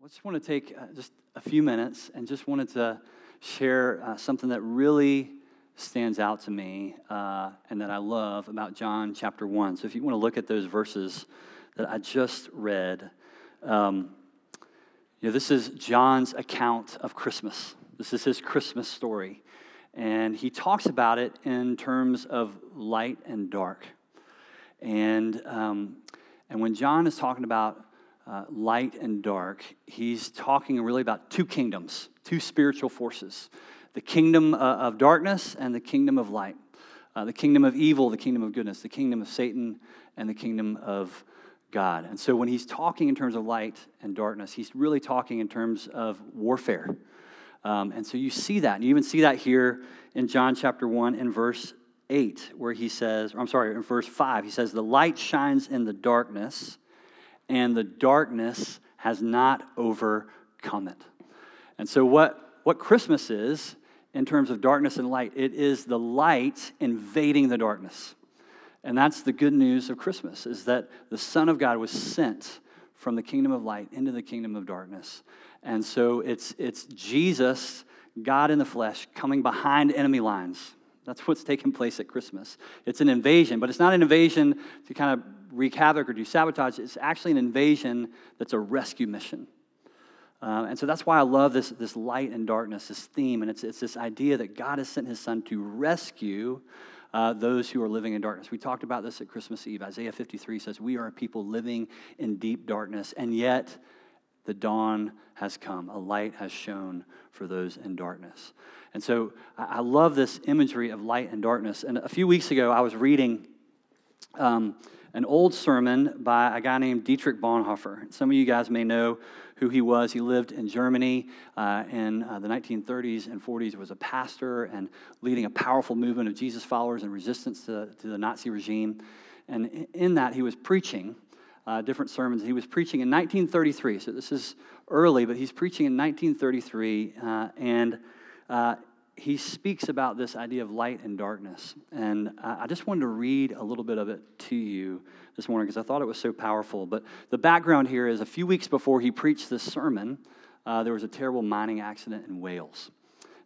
I just want to take uh, just a few minutes and just wanted to share uh, something that really stands out to me uh, and that I love about John chapter 1. So if you want to look at those verses that I just read, um, you know, this is John's account of Christmas. This is his Christmas story. And he talks about it in terms of light and dark. And, um, and when John is talking about uh, light and dark, he's talking really about two kingdoms, two spiritual forces the kingdom uh, of darkness and the kingdom of light, uh, the kingdom of evil, the kingdom of goodness, the kingdom of Satan, and the kingdom of God. And so when he's talking in terms of light and darkness, he's really talking in terms of warfare. Um, and so you see that. And you even see that here in John chapter 1 and verse 8, where he says, I'm sorry, in verse 5, he says, The light shines in the darkness and the darkness has not overcome it. And so, what, what Christmas is, in terms of darkness and light, it is the light invading the darkness. And that's the good news of Christmas, is that the Son of God was sent from the kingdom of light into the kingdom of darkness. And so it's, it's Jesus, God in the flesh, coming behind enemy lines. That's what's taking place at Christmas. It's an invasion, but it's not an invasion to kind of wreak havoc or do sabotage. It's actually an invasion that's a rescue mission. Uh, and so that's why I love this, this light and darkness, this theme. And it's, it's this idea that God has sent his son to rescue uh, those who are living in darkness. We talked about this at Christmas Eve. Isaiah 53 says, We are a people living in deep darkness, and yet the dawn has come. A light has shone for those in darkness. And so I, I love this imagery of light and darkness. And a few weeks ago, I was reading. Um, an old sermon by a guy named Dietrich Bonhoeffer. Some of you guys may know who he was. He lived in Germany uh, in uh, the 1930s and 40s, was a pastor and leading a powerful movement of Jesus followers and resistance to, to the Nazi regime. And in that, he was preaching uh, different sermons. He was preaching in 1933, so this is early, but he's preaching in 1933, uh, and uh, he speaks about this idea of light and darkness. And I just wanted to read a little bit of it to you this morning because I thought it was so powerful. But the background here is a few weeks before he preached this sermon, uh, there was a terrible mining accident in Wales.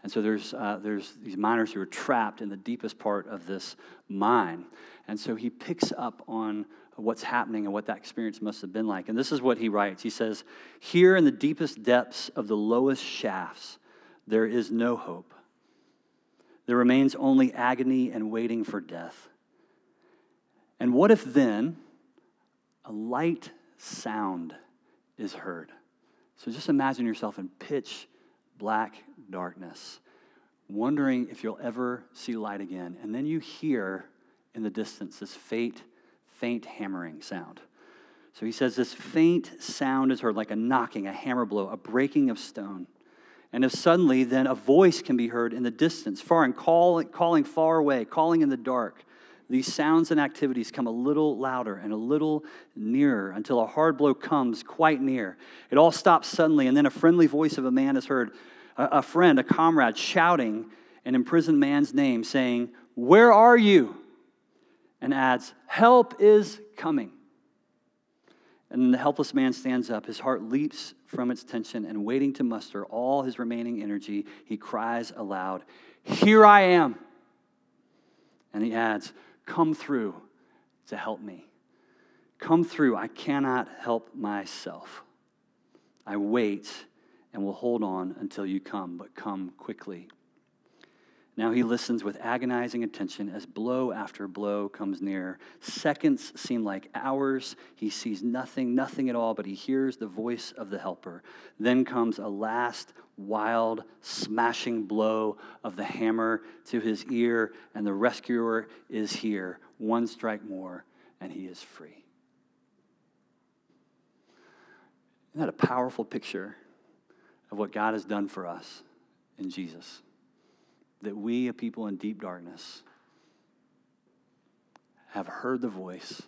And so there's, uh, there's these miners who are trapped in the deepest part of this mine. And so he picks up on what's happening and what that experience must have been like. And this is what he writes He says, Here in the deepest depths of the lowest shafts, there is no hope. There remains only agony and waiting for death. And what if then a light sound is heard? So just imagine yourself in pitch black darkness, wondering if you'll ever see light again. And then you hear in the distance this faint, faint hammering sound. So he says this faint sound is heard like a knocking, a hammer blow, a breaking of stone. And if suddenly then a voice can be heard in the distance, far and call, calling far away, calling in the dark, these sounds and activities come a little louder and a little nearer until a hard blow comes quite near. It all stops suddenly, and then a friendly voice of a man is heard, a, a friend, a comrade, shouting an imprisoned man's name, saying, Where are you? And adds, Help is coming. And the helpless man stands up. His heart leaps from its tension, and waiting to muster all his remaining energy, he cries aloud, Here I am. And he adds, Come through to help me. Come through. I cannot help myself. I wait and will hold on until you come, but come quickly. Now he listens with agonizing attention as blow after blow comes near. Seconds seem like hours. He sees nothing, nothing at all, but he hears the voice of the helper. Then comes a last wild, smashing blow of the hammer to his ear, and the rescuer is here. One strike more, and he is free. Isn't that a powerful picture of what God has done for us in Jesus? That we, a people in deep darkness, have heard the voice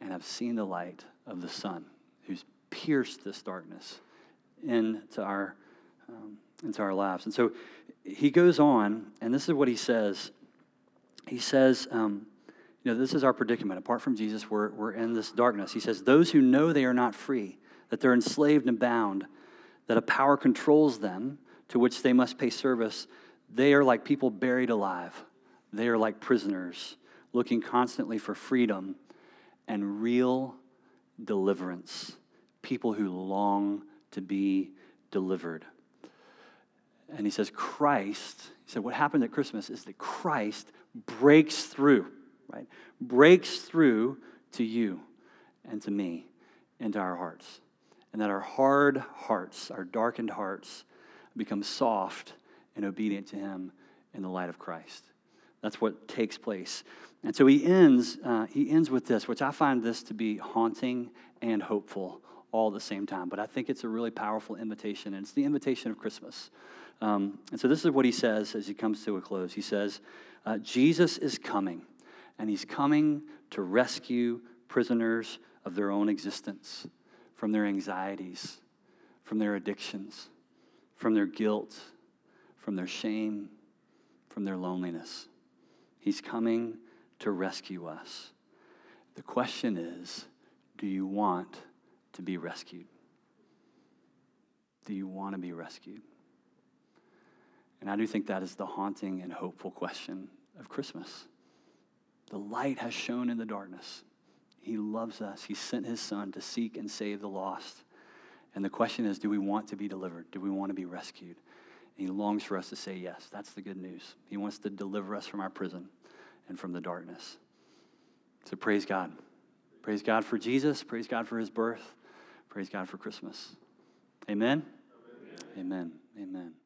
and have seen the light of the sun who's pierced this darkness into our, um, into our lives. And so he goes on, and this is what he says. He says, um, you know, this is our predicament. Apart from Jesus, we're, we're in this darkness. He says, Those who know they are not free, that they're enslaved and bound, that a power controls them to which they must pay service, they are like people buried alive. They are like prisoners looking constantly for freedom and real deliverance. People who long to be delivered. And he says, Christ, he said, what happened at Christmas is that Christ breaks through, right? Breaks through to you and to me, into our hearts. And that our hard hearts, our darkened hearts, become soft and obedient to him in the light of Christ. That's what takes place. And so he ends, uh, he ends with this, which I find this to be haunting and hopeful all at the same time. But I think it's a really powerful invitation, and it's the invitation of Christmas. Um, and so this is what he says as he comes to a close. He says, uh, Jesus is coming, and he's coming to rescue prisoners of their own existence, from their anxieties, from their addictions, from their guilt, from their shame, from their loneliness. He's coming to rescue us. The question is do you want to be rescued? Do you want to be rescued? And I do think that is the haunting and hopeful question of Christmas. The light has shone in the darkness. He loves us. He sent his son to seek and save the lost. And the question is do we want to be delivered? Do we want to be rescued? And he longs for us to say yes. That's the good news. He wants to deliver us from our prison and from the darkness. So praise God. Praise God for Jesus. Praise God for his birth. Praise God for Christmas. Amen. Amen. Amen. Amen.